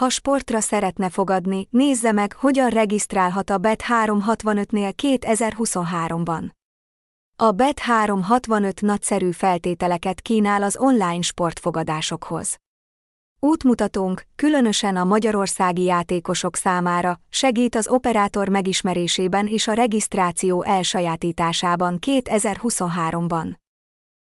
Ha sportra szeretne fogadni, nézze meg, hogyan regisztrálhat a Bet365-nél 2023-ban. A Bet365 nagyszerű feltételeket kínál az online sportfogadásokhoz. Útmutatónk, különösen a magyarországi játékosok számára, segít az operátor megismerésében és a regisztráció elsajátításában 2023-ban.